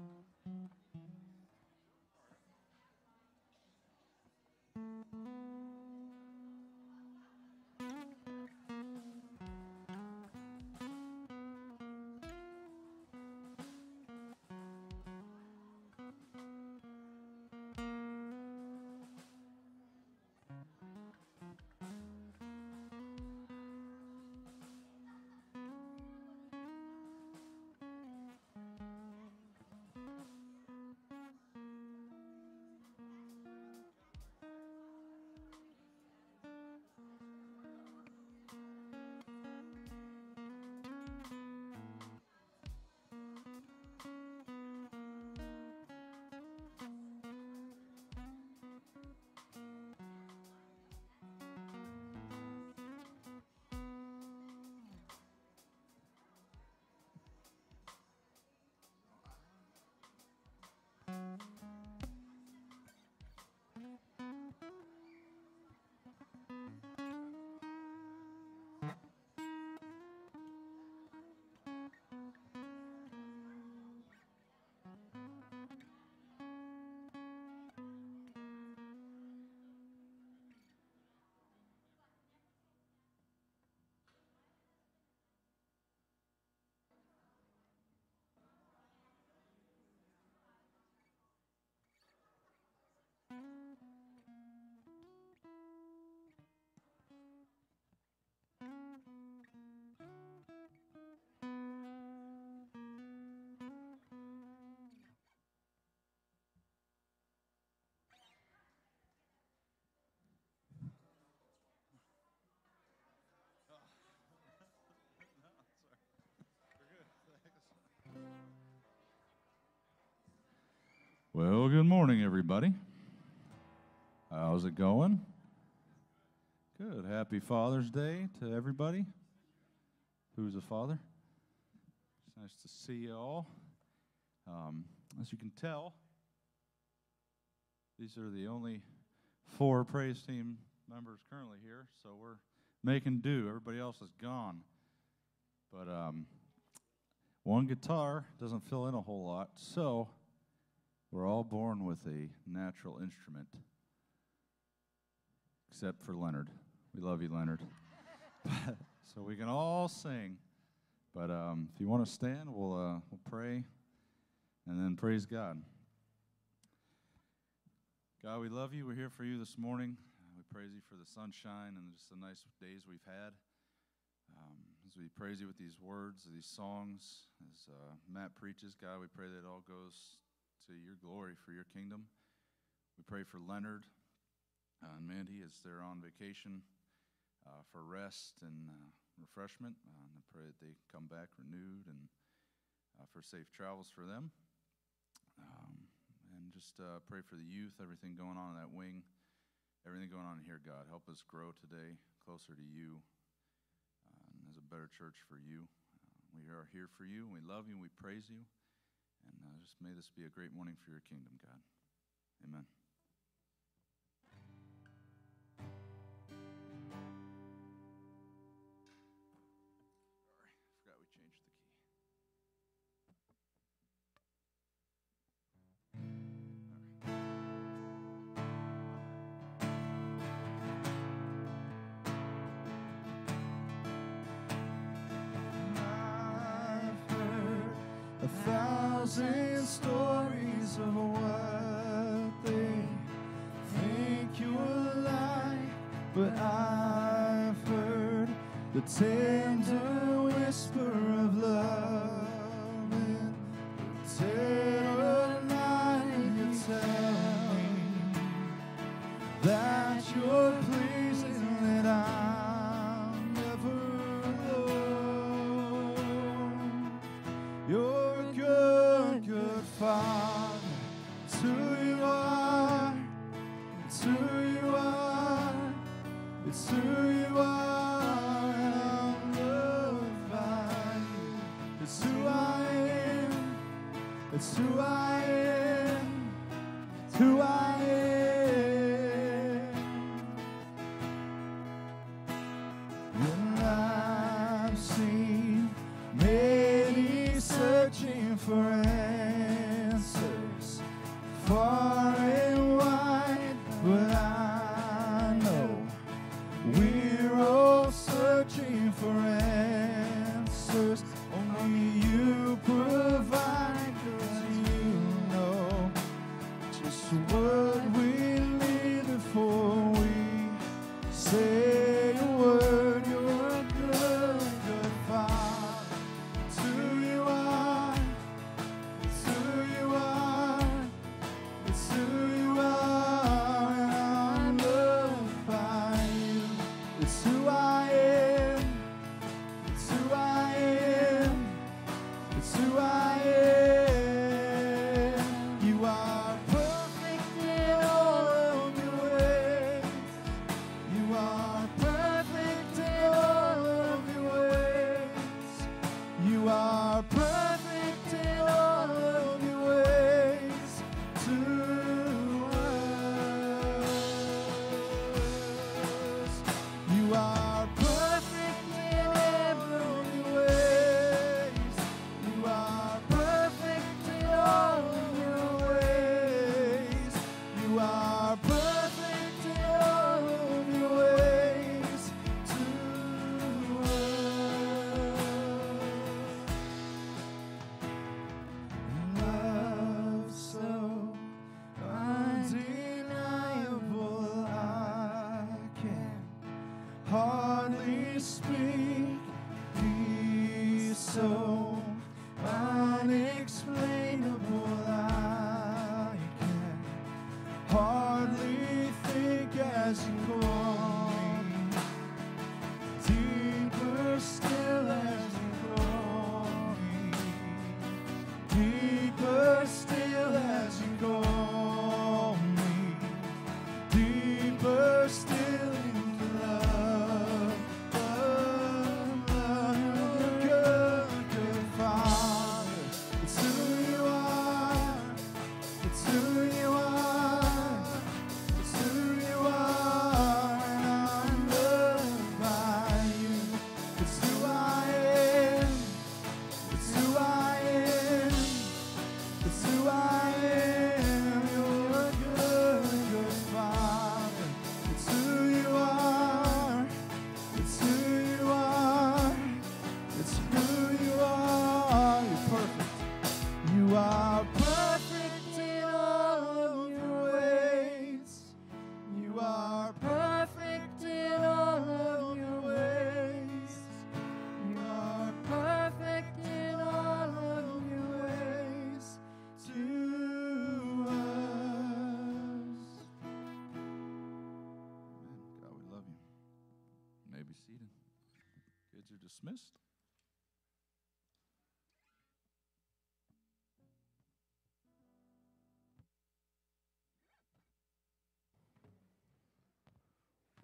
Thank you. Well, good morning, everybody. How's it going? Good. Happy Father's Day to everybody. Who's a father? It's nice to see you all. Um, as you can tell, these are the only four praise team members currently here, so we're making do. Everybody else is gone. But um, one guitar doesn't fill in a whole lot, so we're all born with a natural instrument, except for Leonard. We love you, Leonard. so we can all sing. But um, if you want to stand, we'll, uh, we'll pray and then praise God. God, we love you. We're here for you this morning. We praise you for the sunshine and just the nice days we've had. Um, as we praise you with these words, these songs, as uh, Matt preaches, God, we pray that it all goes to your glory for your kingdom. We pray for Leonard uh, and Mandy as they're on vacation uh, for rest and uh, refreshment. Uh, and I pray that they come back renewed and for safe travels for them. Um, and just pray for the youth, everything going on in that wing, everything going on here, God. Help us grow today closer to you and as a better church for you. we are here for you, we love you, we praise you. And uh, just may this be a great morning for your kingdom, God. Amen. But I've heard the tender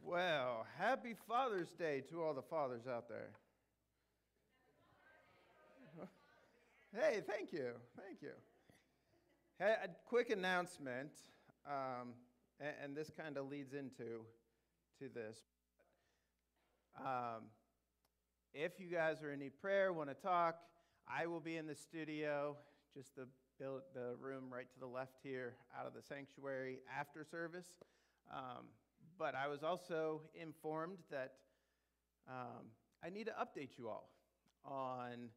Well, happy Father's Day to all the fathers out there. Hey, thank you. Thank you. Hey, a quick announcement, um, and, and this kind of leads into to this. Um, if you guys are in need prayer, want to talk, I will be in the studio, just the the room right to the left here, out of the sanctuary after service. Um, but I was also informed that um, I need to update you all on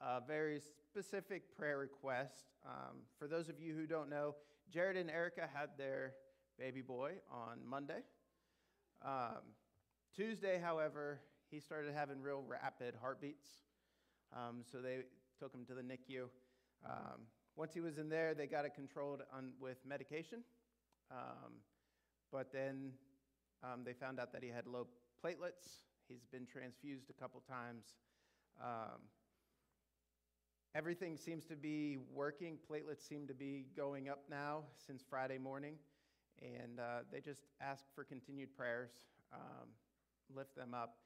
a very specific prayer request. Um, for those of you who don't know, Jared and Erica had their baby boy on Monday. Um, Tuesday, however, he started having real rapid heartbeats. Um, so they took him to the NICU. Um, once he was in there, they got it controlled on, with medication. Um, but then um, they found out that he had low platelets. He's been transfused a couple times. Um, everything seems to be working. Platelets seem to be going up now since Friday morning. And uh, they just ask for continued prayers. Um, lift them up.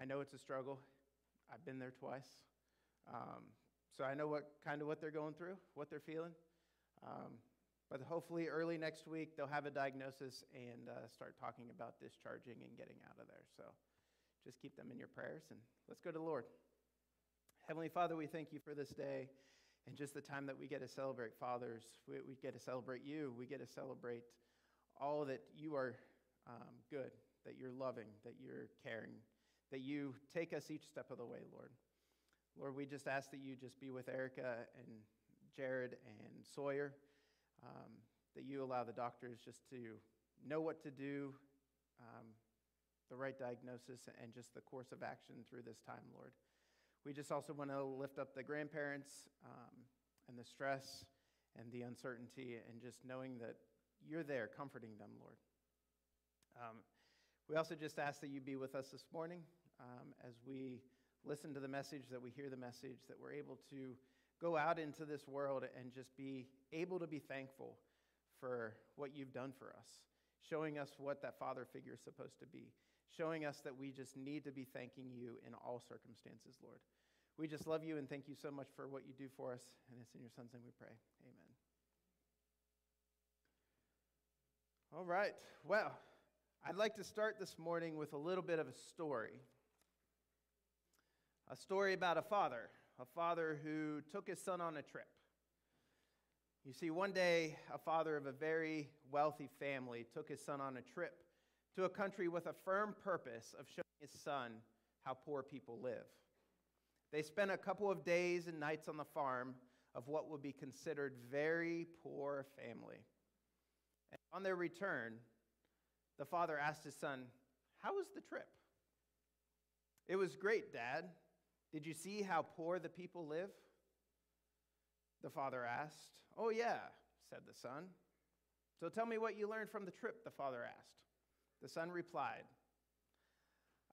I know it's a struggle. I've been there twice. Um, so I know what kind of what they're going through, what they're feeling. But hopefully, early next week, they'll have a diagnosis and uh, start talking about discharging and getting out of there. So just keep them in your prayers and let's go to the Lord. Heavenly Father, we thank you for this day and just the time that we get to celebrate fathers. We, we get to celebrate you. We get to celebrate all that you are um, good, that you're loving, that you're caring, that you take us each step of the way, Lord. Lord, we just ask that you just be with Erica and Jared and Sawyer, um, that you allow the doctors just to know what to do, um, the right diagnosis, and just the course of action through this time, Lord. We just also want to lift up the grandparents um, and the stress and the uncertainty, and just knowing that you're there comforting them, Lord. Um, we also just ask that you be with us this morning um, as we listen to the message, that we hear the message, that we're able to go out into this world and just be able to be thankful for what you've done for us, showing us what that father figure is supposed to be, showing us that we just need to be thanking you in all circumstances, Lord. We just love you and thank you so much for what you do for us. And it's in your son's name we pray. Amen. All right. Well, I'd like to start this morning with a little bit of a story. A story about a father, a father who took his son on a trip. You see, one day, a father of a very wealthy family took his son on a trip to a country with a firm purpose of showing his son how poor people live. They spent a couple of days and nights on the farm of what would be considered very poor family. And on their return, the father asked his son, How was the trip? It was great, Dad. Did you see how poor the people live? The father asked. Oh, yeah, said the son. So tell me what you learned from the trip, the father asked. The son replied,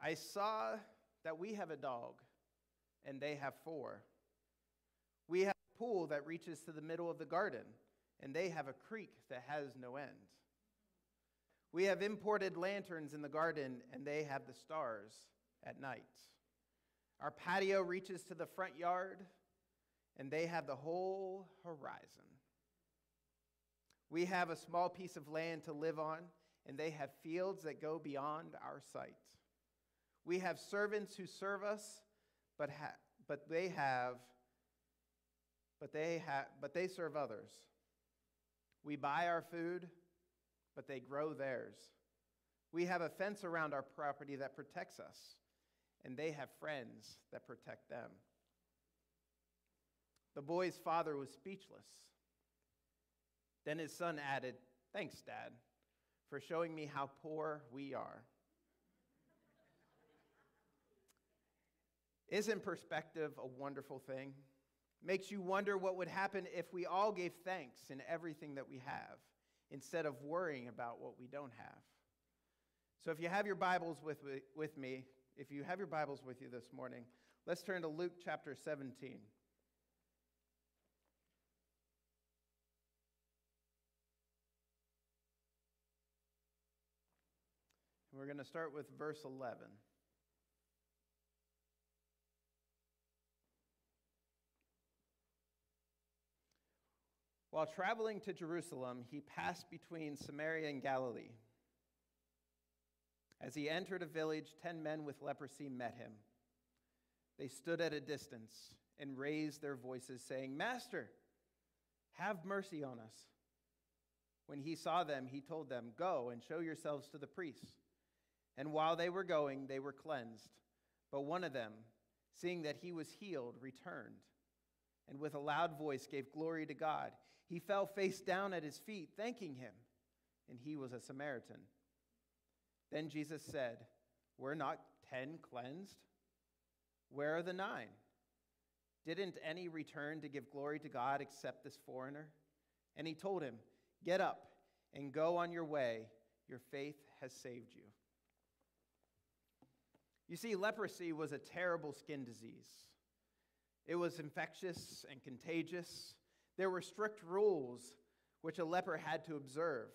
I saw that we have a dog, and they have four. We have a pool that reaches to the middle of the garden, and they have a creek that has no end. We have imported lanterns in the garden, and they have the stars at night. Our patio reaches to the front yard, and they have the whole horizon. We have a small piece of land to live on, and they have fields that go beyond our sight. We have servants who serve us, but, ha- but they have but they have but they serve others. We buy our food, but they grow theirs. We have a fence around our property that protects us, and they have friends that protect them. The boy's father was speechless. Then his son added, Thanks, Dad, for showing me how poor we are. Isn't perspective a wonderful thing? Makes you wonder what would happen if we all gave thanks in everything that we have instead of worrying about what we don't have. So if you have your Bibles with, with me, if you have your Bibles with you this morning, let's turn to Luke chapter 17. We're going to start with verse 11. While traveling to Jerusalem, he passed between Samaria and Galilee. As he entered a village, ten men with leprosy met him. They stood at a distance and raised their voices, saying, Master, have mercy on us. When he saw them, he told them, Go and show yourselves to the priests. And while they were going, they were cleansed. But one of them, seeing that he was healed, returned, and with a loud voice gave glory to God. He fell face down at his feet, thanking him, and he was a Samaritan. Then Jesus said, Were not ten cleansed? Where are the nine? Didn't any return to give glory to God except this foreigner? And he told him, Get up and go on your way. Your faith has saved you. You see, leprosy was a terrible skin disease. It was infectious and contagious. There were strict rules which a leper had to observe.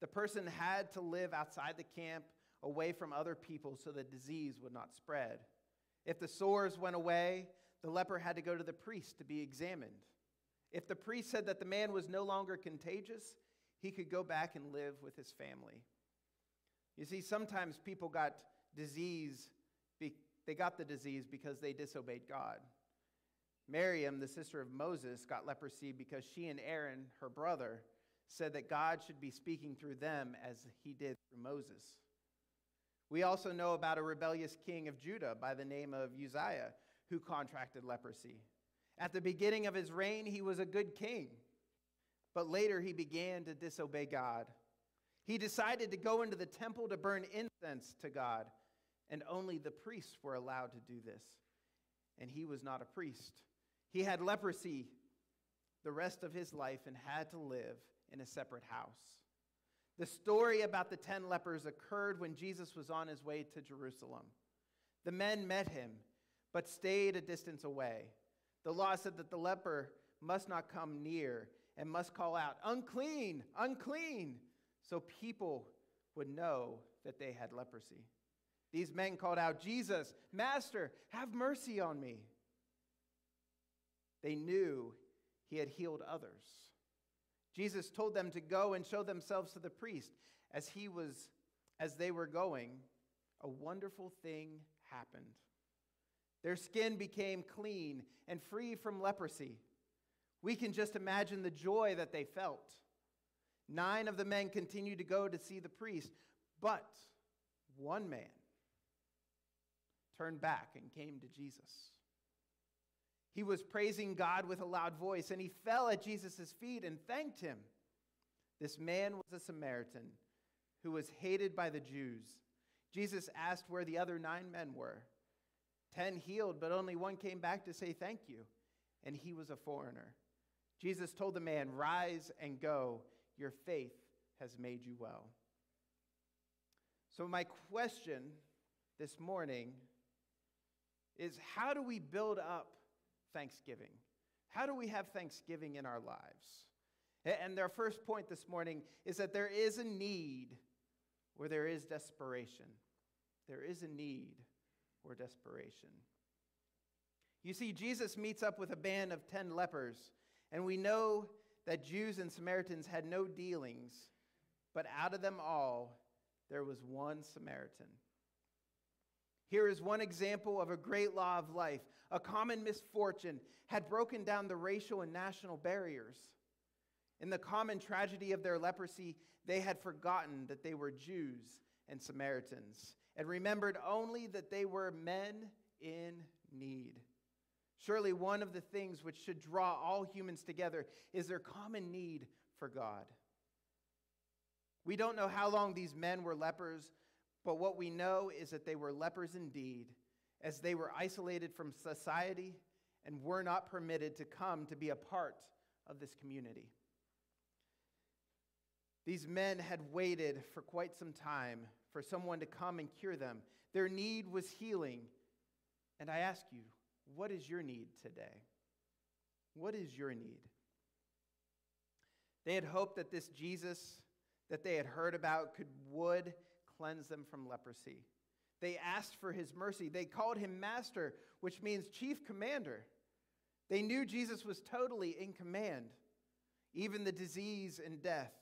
The person had to live outside the camp away from other people so the disease would not spread. If the sores went away, the leper had to go to the priest to be examined. If the priest said that the man was no longer contagious, he could go back and live with his family. You see, sometimes people got disease, they got the disease because they disobeyed God. Miriam, the sister of Moses, got leprosy because she and Aaron, her brother, said that God should be speaking through them as he did through Moses. We also know about a rebellious king of Judah by the name of Uzziah who contracted leprosy. At the beginning of his reign, he was a good king, but later he began to disobey God. He decided to go into the temple to burn incense to God, and only the priests were allowed to do this. And he was not a priest. He had leprosy the rest of his life and had to live in a separate house. The story about the ten lepers occurred when Jesus was on his way to Jerusalem. The men met him, but stayed a distance away. The law said that the leper must not come near and must call out, Unclean, unclean, so people would know that they had leprosy. These men called out, Jesus, Master, have mercy on me. They knew he had healed others. Jesus told them to go and show themselves to the priest. As he was as they were going, a wonderful thing happened. Their skin became clean and free from leprosy. We can just imagine the joy that they felt. Nine of the men continued to go to see the priest, but one man turned back and came to Jesus. He was praising God with a loud voice, and he fell at Jesus' feet and thanked him. This man was a Samaritan who was hated by the Jews. Jesus asked where the other nine men were. Ten healed, but only one came back to say thank you, and he was a foreigner. Jesus told the man, Rise and go. Your faith has made you well. So, my question this morning is how do we build up Thanksgiving? How do we have Thanksgiving in our lives? And their first point this morning is that there is a need where there is desperation. There is a need or desperation. You see, Jesus meets up with a band of 10 lepers, and we know that Jews and Samaritans had no dealings, but out of them all, there was one Samaritan. Here is one example of a great law of life. A common misfortune had broken down the racial and national barriers. In the common tragedy of their leprosy, they had forgotten that they were Jews and Samaritans and remembered only that they were men in need. Surely, one of the things which should draw all humans together is their common need for God. We don't know how long these men were lepers, but what we know is that they were lepers indeed, as they were isolated from society and were not permitted to come to be a part of this community. These men had waited for quite some time for someone to come and cure them. Their need was healing. And I ask you, what is your need today? What is your need? They had hoped that this Jesus that they had heard about could would cleanse them from leprosy. They asked for his mercy. They called him master, which means chief commander. They knew Jesus was totally in command, even the disease and death.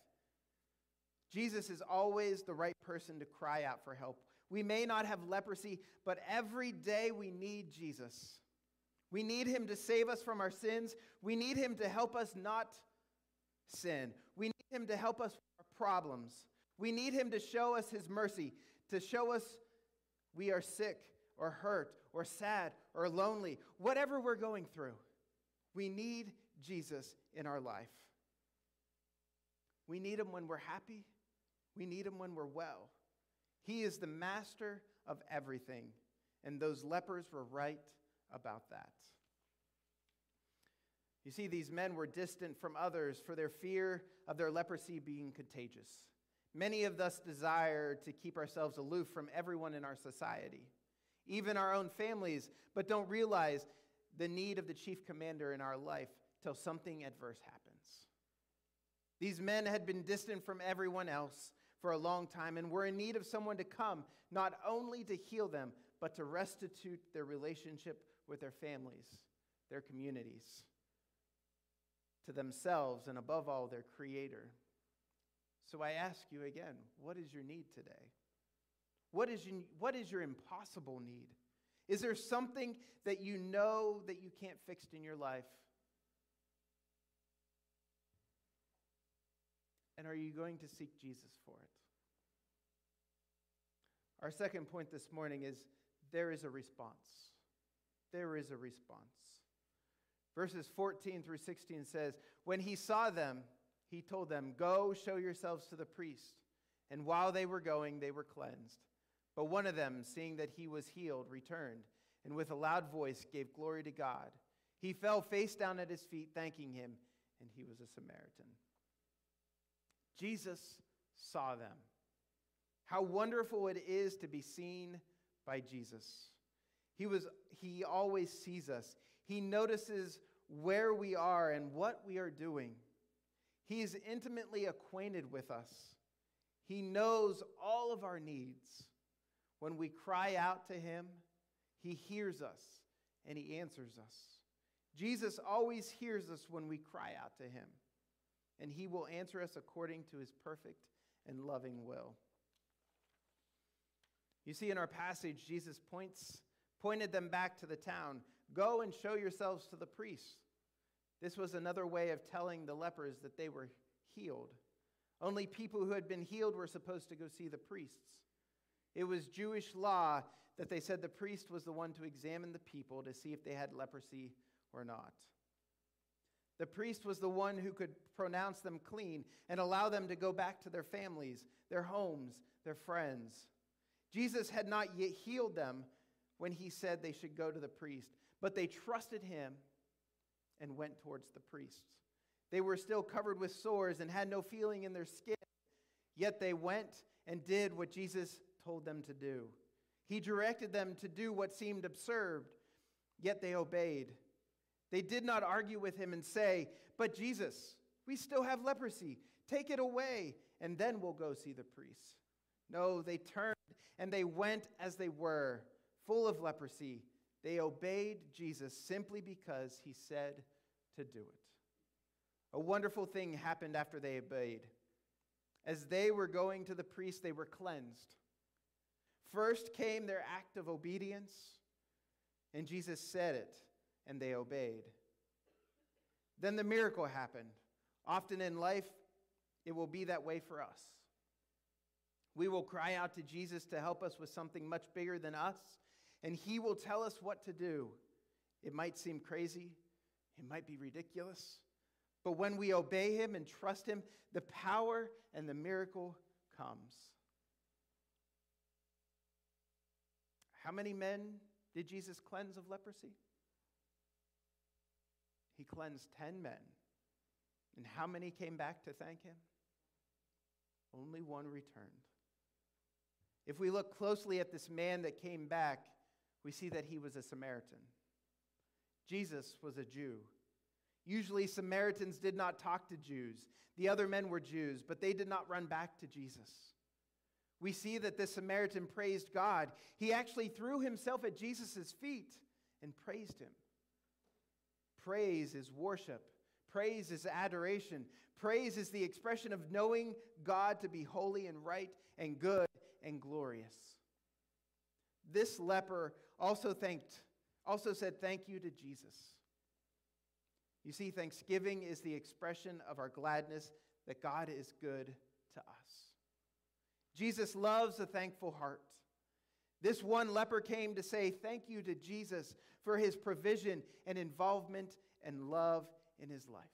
Jesus is always the right person to cry out for help. We may not have leprosy, but every day we need Jesus. We need him to save us from our sins. We need him to help us not sin. We need him to help us with our problems. We need him to show us his mercy, to show us we are sick or hurt or sad or lonely, whatever we're going through. We need Jesus in our life. We need him when we're happy. We need him when we're well. He is the master of everything. And those lepers were right about that. You see, these men were distant from others for their fear of their leprosy being contagious. Many of us desire to keep ourselves aloof from everyone in our society, even our own families, but don't realize the need of the chief commander in our life till something adverse happens. These men had been distant from everyone else for a long time and were in need of someone to come, not only to heal them, but to restitute their relationship with their families, their communities, to themselves, and above all, their Creator. So I ask you again what is your need today? What is, your, what is your impossible need? Is there something that you know that you can't fix in your life? And are you going to seek Jesus for it? Our second point this morning is there is a response. There is a response. Verses 14 through 16 says, When he saw them, he told them, Go show yourselves to the priest. And while they were going, they were cleansed. But one of them, seeing that he was healed, returned, and with a loud voice gave glory to God. He fell face down at his feet, thanking him, and he was a Samaritan. Jesus saw them. How wonderful it is to be seen by Jesus. He, was, he always sees us, He notices where we are and what we are doing. He is intimately acquainted with us. He knows all of our needs. When we cry out to Him, He hears us and He answers us. Jesus always hears us when we cry out to Him, and He will answer us according to His perfect and loving will. You see, in our passage, Jesus points, pointed them back to the town Go and show yourselves to the priests. This was another way of telling the lepers that they were healed. Only people who had been healed were supposed to go see the priests. It was Jewish law that they said the priest was the one to examine the people to see if they had leprosy or not. The priest was the one who could pronounce them clean and allow them to go back to their families, their homes, their friends. Jesus had not yet healed them when he said they should go to the priest, but they trusted him and went towards the priests. They were still covered with sores and had no feeling in their skin, yet they went and did what Jesus told them to do. He directed them to do what seemed absurd, yet they obeyed. They did not argue with him and say, But Jesus, we still have leprosy. Take it away, and then we'll go see the priests. No, they turned and they went as they were, full of leprosy. They obeyed Jesus simply because he said to do it. A wonderful thing happened after they obeyed. As they were going to the priest, they were cleansed. First came their act of obedience, and Jesus said it, and they obeyed. Then the miracle happened. Often in life, it will be that way for us. We will cry out to Jesus to help us with something much bigger than us, and He will tell us what to do. It might seem crazy, it might be ridiculous, but when we obey Him and trust Him, the power and the miracle comes. How many men did Jesus cleanse of leprosy? He cleansed 10 men. And how many came back to thank him? Only one returned. If we look closely at this man that came back, we see that he was a Samaritan. Jesus was a Jew. Usually, Samaritans did not talk to Jews. The other men were Jews, but they did not run back to Jesus. We see that this Samaritan praised God. He actually threw himself at Jesus' feet and praised him. Praise is worship, praise is adoration. Praise is the expression of knowing God to be holy and right and good and glorious. This leper also thanked, also said thank you to Jesus. You see, thanksgiving is the expression of our gladness that God is good to us. Jesus loves a thankful heart. This one leper came to say thank you to Jesus for his provision and involvement and love in his life.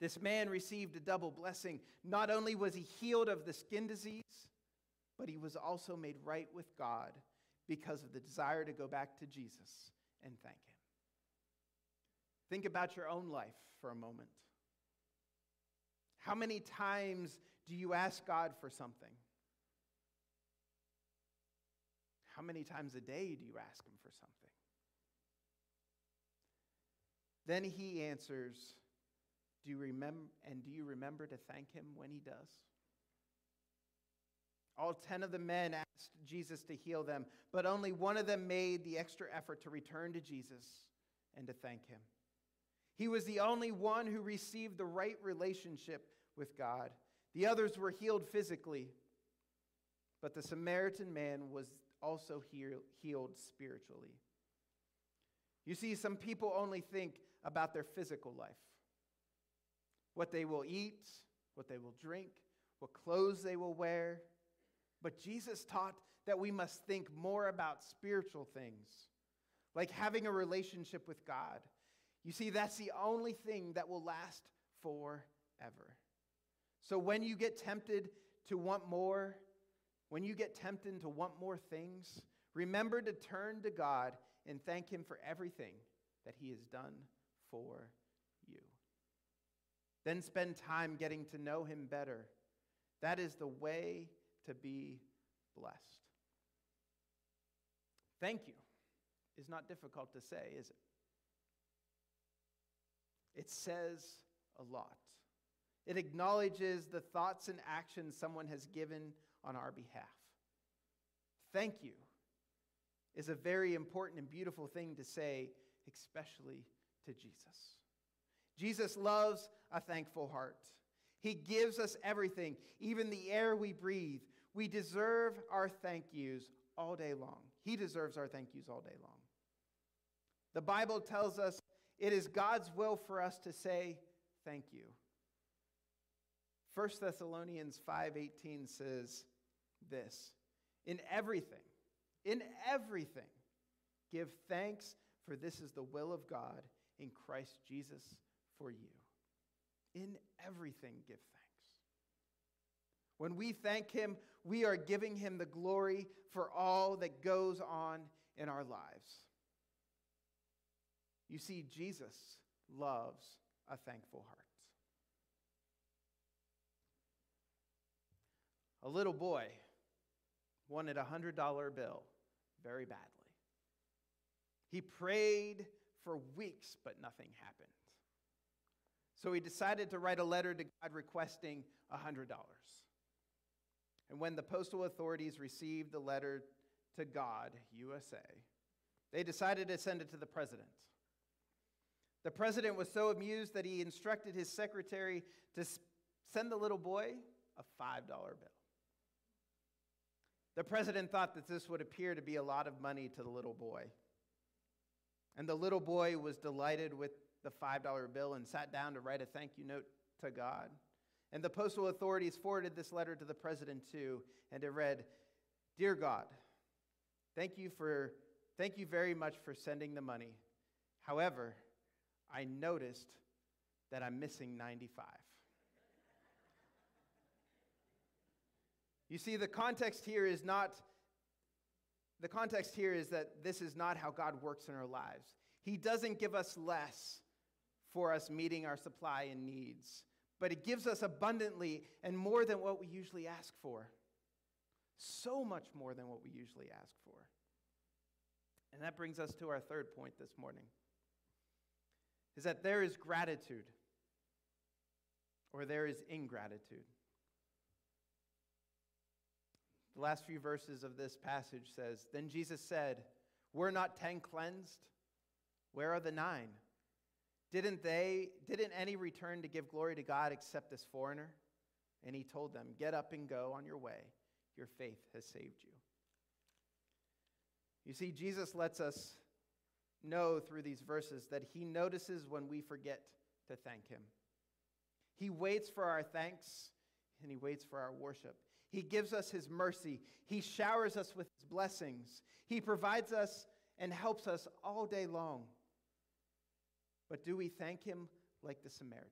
This man received a double blessing. Not only was he healed of the skin disease, but he was also made right with God because of the desire to go back to Jesus and thank him. Think about your own life for a moment. How many times do you ask God for something? How many times a day do you ask Him for something? Then He answers Do you remember and do you remember to thank him when he does? All 10 of the men asked Jesus to heal them, but only one of them made the extra effort to return to Jesus and to thank him. He was the only one who received the right relationship with God. The others were healed physically, but the Samaritan man was also healed spiritually. You see, some people only think about their physical life what they will eat, what they will drink, what clothes they will wear. But Jesus taught that we must think more about spiritual things, like having a relationship with God. You see, that's the only thing that will last forever. So when you get tempted to want more, when you get tempted to want more things, remember to turn to God and thank Him for everything that He has done for you. Then spend time getting to know Him better. That is the way to be blessed. Thank you is not difficult to say, is it? It says a lot. It acknowledges the thoughts and actions someone has given on our behalf. Thank you is a very important and beautiful thing to say, especially to Jesus. Jesus loves a thankful heart. He gives us everything, even the air we breathe. We deserve our thank yous all day long. He deserves our thank yous all day long. The Bible tells us it is God's will for us to say thank you. 1 Thessalonians 5:18 says this, in everything, in everything give thanks for this is the will of God in Christ Jesus for you. In everything give thanks. When we thank him, we are giving him the glory for all that goes on in our lives. You see, Jesus loves a thankful heart. A little boy wanted a $100 bill very badly. He prayed for weeks, but nothing happened. So he decided to write a letter to God requesting $100. And when the postal authorities received the letter to God, USA, they decided to send it to the president. The president was so amused that he instructed his secretary to send the little boy a $5 bill. The president thought that this would appear to be a lot of money to the little boy. And the little boy was delighted with the $5 bill and sat down to write a thank you note to God. And the postal authorities forwarded this letter to the president too, and it read, Dear God, thank you for thank you very much for sending the money. However, I noticed that I'm missing 95. You see, the context here is not, the context here is that this is not how God works in our lives. He doesn't give us less for us meeting our supply and needs, but it gives us abundantly and more than what we usually ask for. So much more than what we usually ask for. And that brings us to our third point this morning is that there is gratitude or there is ingratitude. The last few verses of this passage says, Then Jesus said, Were not ten cleansed? Where are the nine? Didn't they, didn't any return to give glory to God except this foreigner? And he told them, Get up and go on your way. Your faith has saved you. You see, Jesus lets us know through these verses that he notices when we forget to thank him. He waits for our thanks and he waits for our worship. He gives us His mercy. He showers us with His blessings. He provides us and helps us all day long. But do we thank Him like the Samaritan?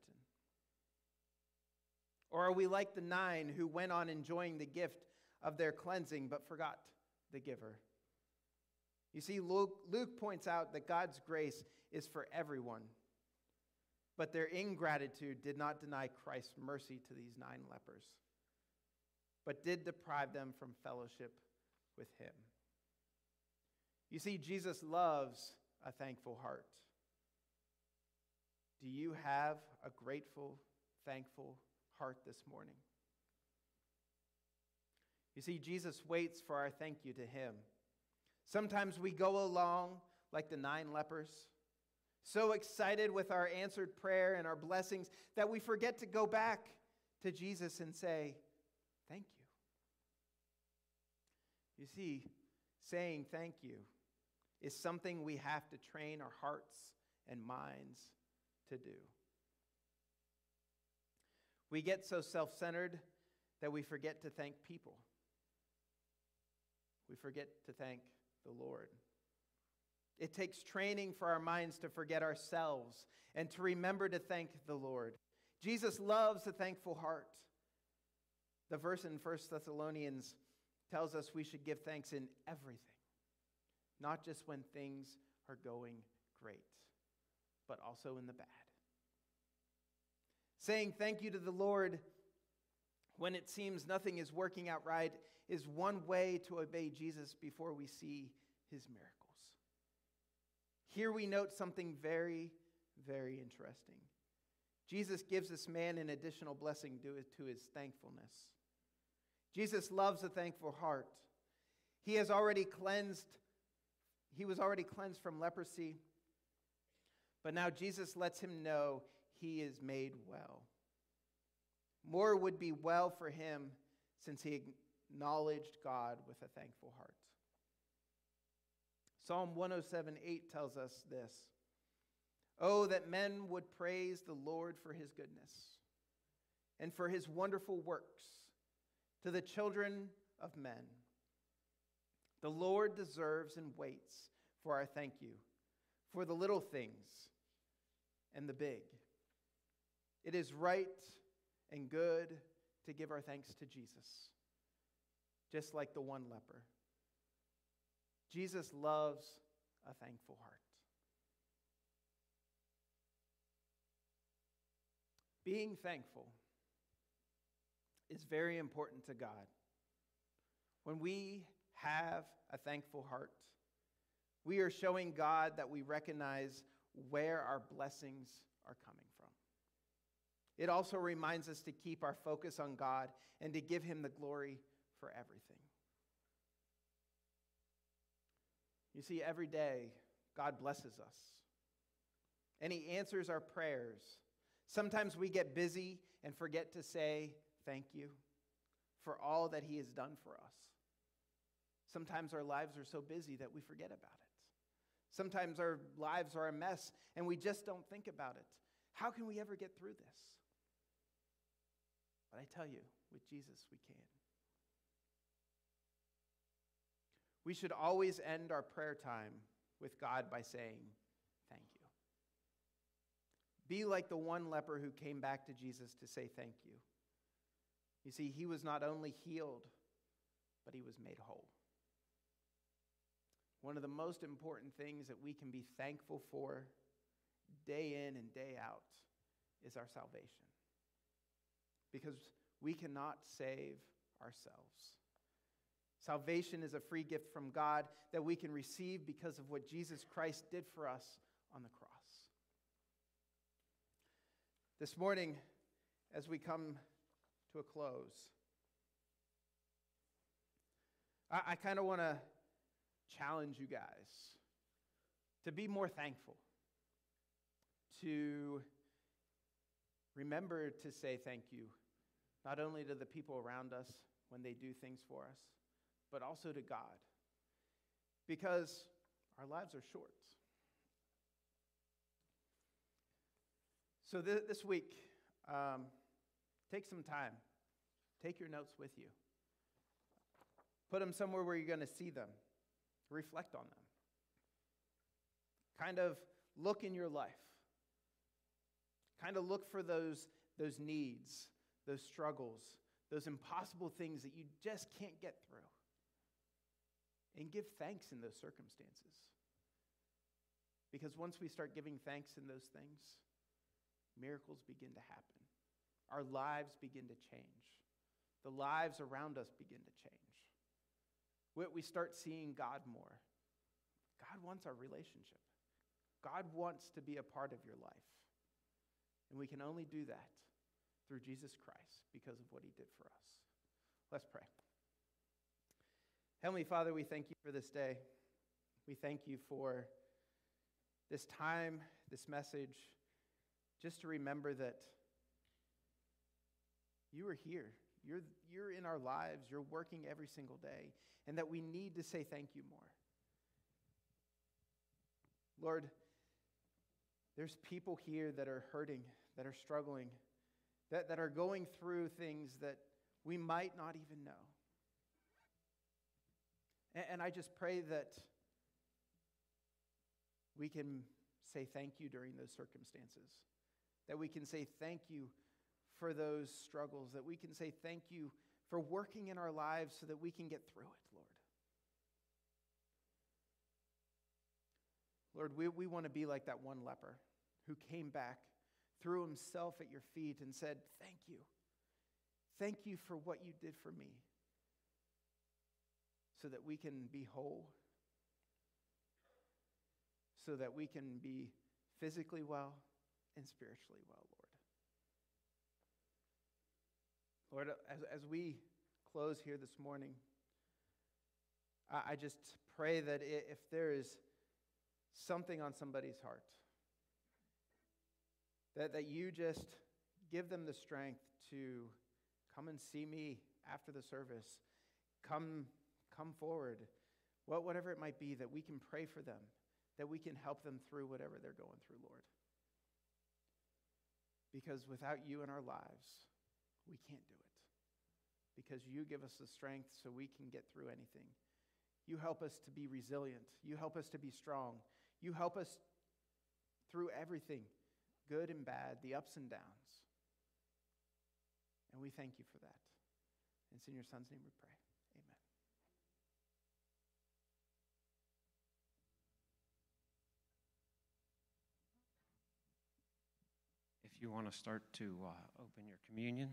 Or are we like the nine who went on enjoying the gift of their cleansing but forgot the giver? You see, Luke, Luke points out that God's grace is for everyone, but their ingratitude did not deny Christ's mercy to these nine lepers but did deprive them from fellowship with him. You see, Jesus loves a thankful heart. Do you have a grateful, thankful heart this morning? You see, Jesus waits for our thank you to him. Sometimes we go along like the nine lepers, so excited with our answered prayer and our blessings that we forget to go back to Jesus and say, Thank you. You see, saying thank you is something we have to train our hearts and minds to do. We get so self centered that we forget to thank people. We forget to thank the Lord. It takes training for our minds to forget ourselves and to remember to thank the Lord. Jesus loves a thankful heart. The verse in 1 Thessalonians tells us we should give thanks in everything, not just when things are going great, but also in the bad. Saying thank you to the Lord when it seems nothing is working out right is one way to obey Jesus before we see his miracles. Here we note something very, very interesting. Jesus gives this man an additional blessing due to his thankfulness. Jesus loves a thankful heart. He has already cleansed, he was already cleansed from leprosy, but now Jesus lets him know he is made well. More would be well for him since he acknowledged God with a thankful heart. Psalm 107 8 tells us this Oh, that men would praise the Lord for his goodness and for his wonderful works to the children of men. The Lord deserves and waits for our thank you, for the little things and the big. It is right and good to give our thanks to Jesus, just like the one leper. Jesus loves a thankful heart. Being thankful is very important to God. When we have a thankful heart, we are showing God that we recognize where our blessings are coming from. It also reminds us to keep our focus on God and to give Him the glory for everything. You see, every day, God blesses us. And He answers our prayers. Sometimes we get busy and forget to say thank you for all that He has done for us. Sometimes our lives are so busy that we forget about it. Sometimes our lives are a mess and we just don't think about it. How can we ever get through this? But I tell you, with Jesus, we can. We should always end our prayer time with God by saying, Thank you. Be like the one leper who came back to Jesus to say thank you. You see, he was not only healed, but he was made whole. One of the most important things that we can be thankful for day in and day out is our salvation. Because we cannot save ourselves. Salvation is a free gift from God that we can receive because of what Jesus Christ did for us on the cross. This morning, as we come to a close, I, I kind of want to challenge you guys to be more thankful, to remember to say thank you, not only to the people around us when they do things for us but also to God. Because our lives are short. So th- this week, um, take some time. Take your notes with you. Put them somewhere where you're going to see them. Reflect on them. Kind of look in your life. Kind of look for those, those needs, those struggles, those impossible things that you just can't get through and give thanks in those circumstances. Because once we start giving thanks in those things, miracles begin to happen. Our lives begin to change. The lives around us begin to change. We start seeing God more. God wants our relationship. God wants to be a part of your life. And we can only do that through Jesus Christ because of what he did for us. Let's pray. Heavenly Father, we thank you for this day. We thank you for this time, this message, just to remember that you are here. You're, you're in our lives. You're working every single day. And that we need to say thank you more. Lord, there's people here that are hurting, that are struggling, that, that are going through things that we might not even know. And, and I just pray that we can say thank you during those circumstances, that we can say thank you for those struggles, that we can say thank you for working in our lives so that we can get through it, Lord. We, we want to be like that one leper who came back, threw himself at your feet, and said, Thank you. Thank you for what you did for me so that we can be whole, so that we can be physically well and spiritually well, Lord. Lord, as, as we close here this morning, I, I just pray that if there is something on somebody's heart, that, that you just give them the strength to come and see me after the service. Come, come forward. Whatever it might be, that we can pray for them, that we can help them through whatever they're going through, Lord. Because without you in our lives, we can't do it. Because you give us the strength so we can get through anything. You help us to be resilient. You help us to be strong. You help us through everything, good and bad, the ups and downs. And we thank you for that. And it's in your son's name we pray. Amen. If you want to start to uh, open your communion.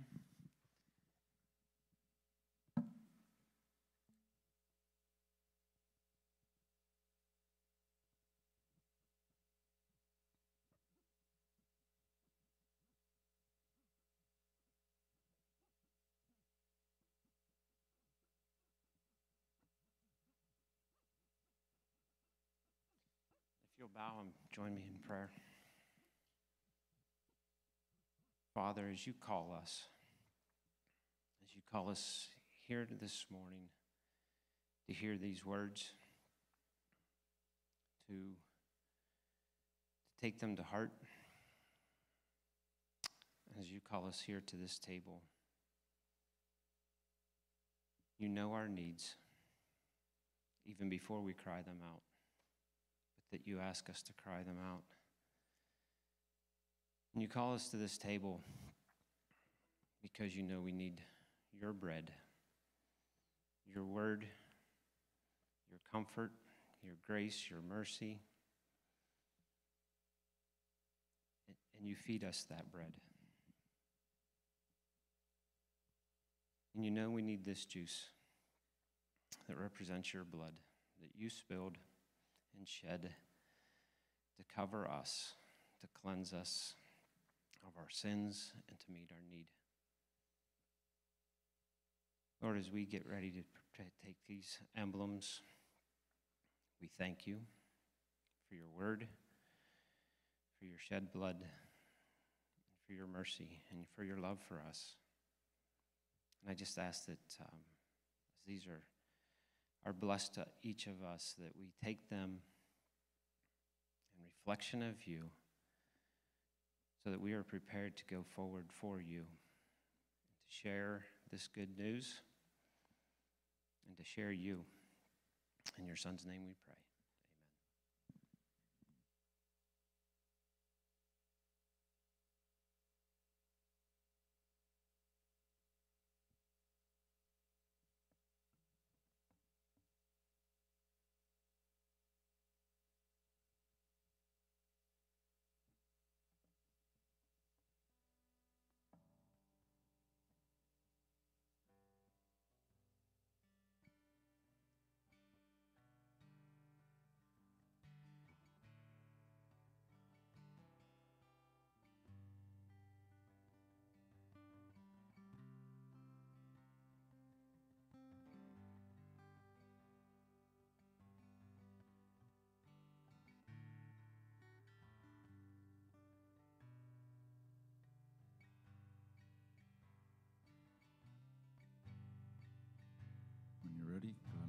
Bow and join me in prayer. Father, as you call us, as you call us here this morning to hear these words, to, to take them to heart, as you call us here to this table, you know our needs even before we cry them out, that you ask us to cry them out. And you call us to this table because you know we need your bread, your word, your comfort, your grace, your mercy. And you feed us that bread. And you know we need this juice that represents your blood that you spilled and shed to cover us, to cleanse us of our sins and to meet our need. Lord, as we get ready to take these emblems, we thank you for your word, for your shed blood, for your mercy, and for your love for us. And I just ask that um, as these are, are blessed to each of us, that we take them in reflection of you so that we are prepared to go forward for you, to share this good news, and to share you. In your Son's name we pray.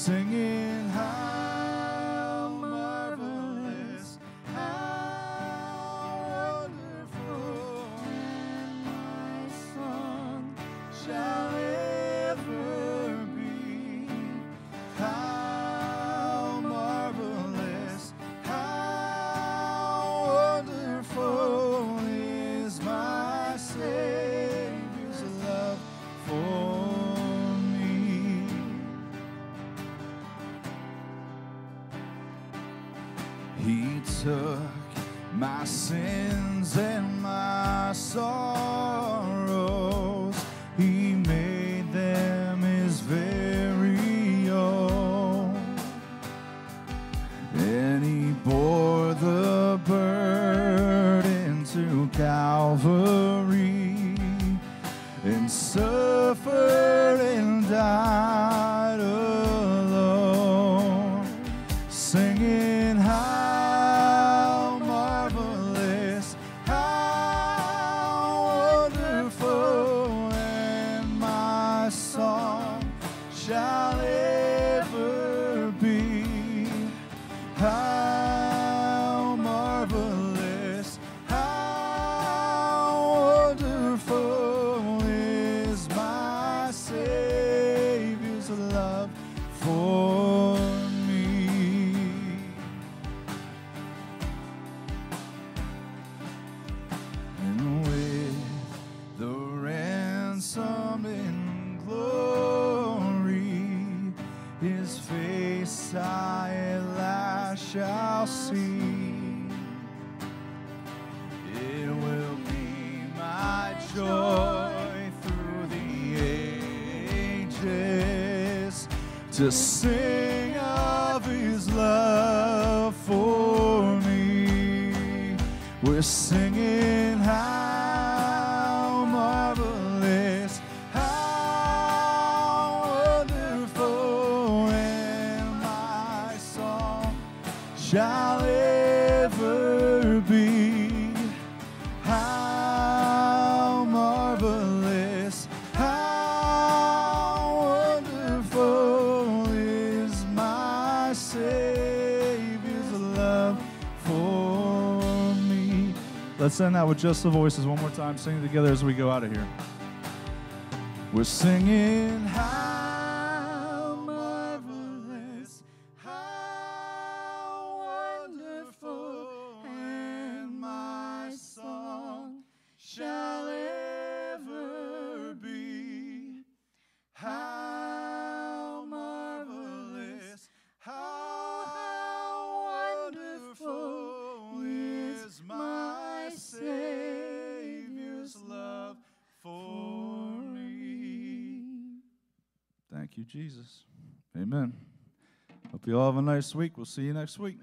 singing. send out with just the voices one more time, singing together as we go out of here. We're singing. next week. We'll see you next week.